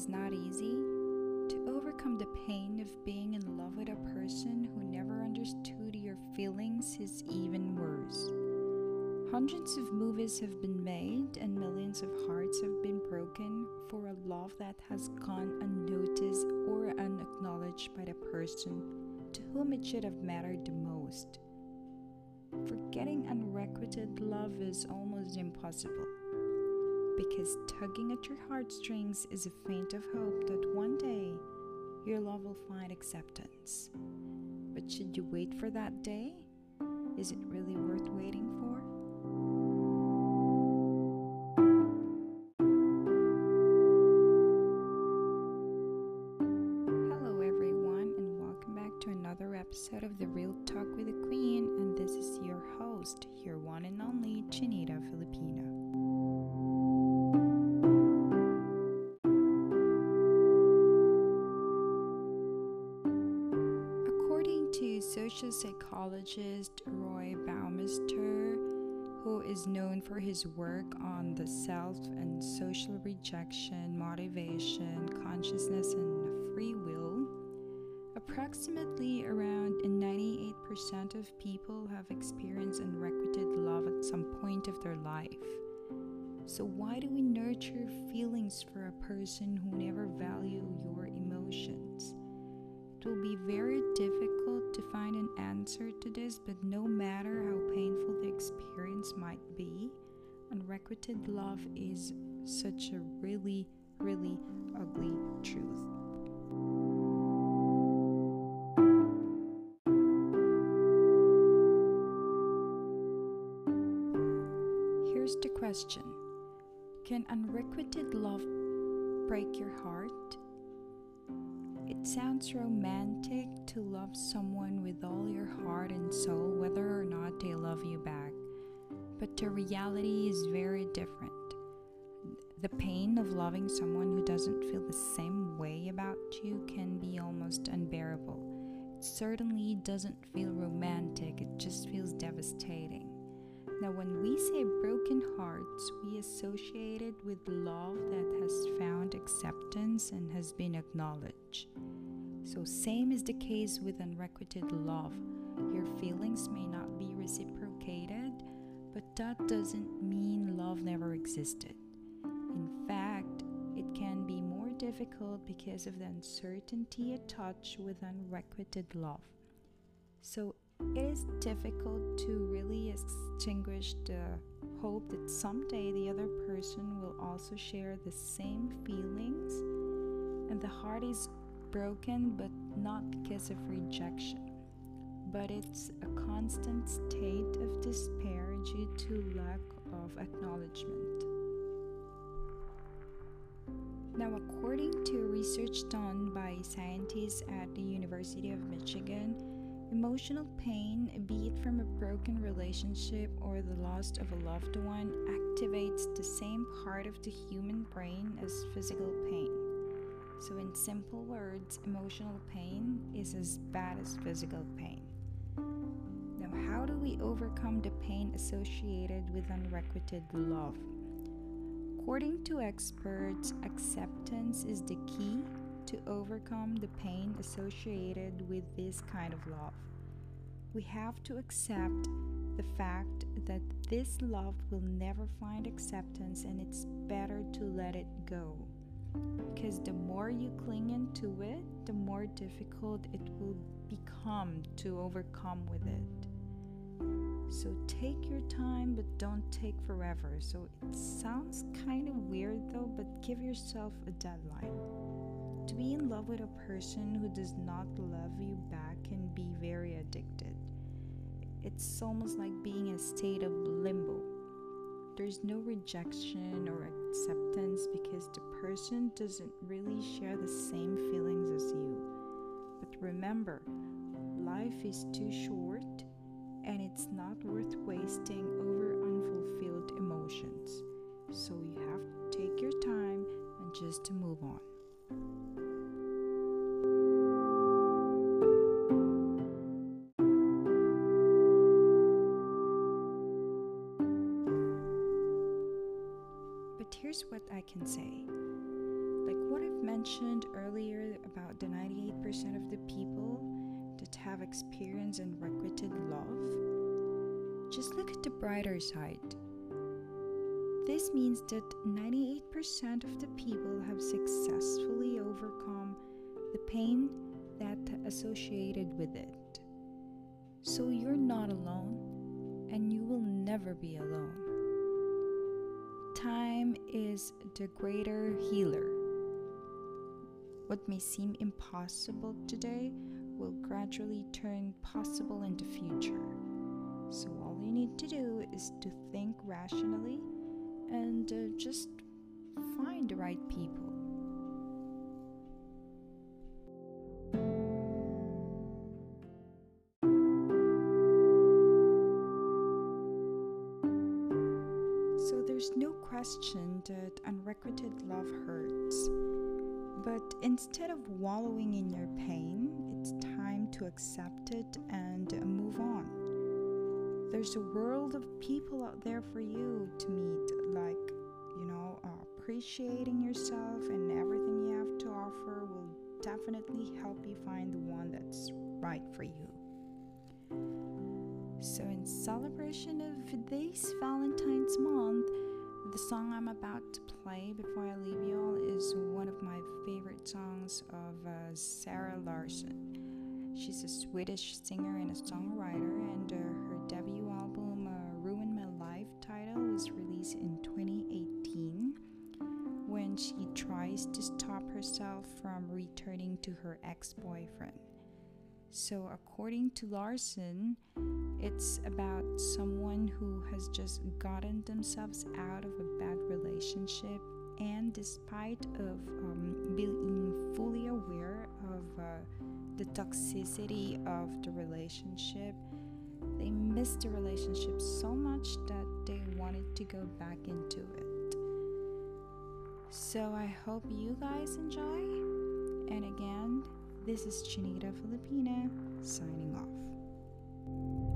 is not easy, to overcome the pain of being in love with a person who never understood your feelings is even worse. Hundreds of movies have been made and millions of hearts have been broken for a love that has gone unnoticed or unacknowledged by the person to whom it should have mattered the most. Forgetting unrequited love is almost impossible because tugging at your heartstrings is a faint of hope that one day your love will find acceptance. But should you wait for that day? Is it really worth waiting for? Hello, everyone, and welcome back to another episode of The Real Talk with the Queen. And this is your host, your one and only Chinita Filipina. Social psychologist Roy Baumeister, who is known for his work on the self and social rejection, motivation, consciousness, and free will, approximately around 98% of people have experienced unrequited love at some point of their life. So, why do we nurture feelings for a person who never value your emotions? It will be very difficult an answer to this, but no matter how painful the experience might be, unrequited love is such a really, really ugly truth. Here's the question Can unrequited love break your heart? It sounds romantic to love someone with all your heart and soul, whether or not they love you back. But the reality is very different. The pain of loving someone who doesn't feel the same way about you can be almost unbearable. It certainly doesn't feel romantic, it just feels devastating. Now, when we say broken hearts, we associate it with love that has found acceptance and has been acknowledged. So, same is the case with unrequited love. Your feelings may not be reciprocated, but that doesn't mean love never existed. In fact, it can be more difficult because of the uncertainty attached with unrequited love. So, it is difficult to really extinguish the hope that someday the other person will also share the same feelings. And the heart is broken but not because of rejection but it's a constant state of despair due to lack of acknowledgement. Now according to research done by scientists at the university of michigan Emotional pain, be it from a broken relationship or the loss of a loved one, activates the same part of the human brain as physical pain. So, in simple words, emotional pain is as bad as physical pain. Now, how do we overcome the pain associated with unrequited love? According to experts, acceptance is the key to overcome the pain associated with this kind of love. We have to accept the fact that this love will never find acceptance and it's better to let it go. Because the more you cling into it, the more difficult it will become to overcome with it. So take your time, but don't take forever. So it sounds kind of weird though, but give yourself a deadline. To be in love with a person who does not love you back can be very addicted. It's almost like being in a state of limbo. There's no rejection or acceptance because the person doesn't really share the same feelings as you. But remember, life is too short and it's not worth wasting over unfulfilled emotions. So you have to take your time and just to move on. Here's what I can say. Like, what I've mentioned earlier about the 98% of the people that have experienced and regretted love, just look at the brighter side. This means that 98% of the people have successfully overcome the pain that associated with it. So you're not alone and you will never be alone. Time is the greater healer. What may seem impossible today will gradually turn possible in the future. So, all you need to do is to think rationally and uh, just find the right people. There's no question that unrequited love hurts. But instead of wallowing in your pain, it's time to accept it and move on. There's a world of people out there for you to meet, like, you know, uh, appreciating yourself and everything you have to offer will definitely help you find the one that's right for you. So, in celebration of this Valentine's month, the song I'm about to play before I leave you all is one of my favorite songs of uh, Zara Larsson. She's a Swedish singer and a songwriter, and uh, her debut album, uh, Ruin My Life title, was released in 2018 when she tries to stop herself from returning to her ex boyfriend. So, according to Larsson, it's about someone who has just gotten themselves out of a bad relationship, and despite of um, being fully aware of uh, the toxicity of the relationship, they missed the relationship so much that they wanted to go back into it. So I hope you guys enjoy. And again, this is Chinita Filipina signing off.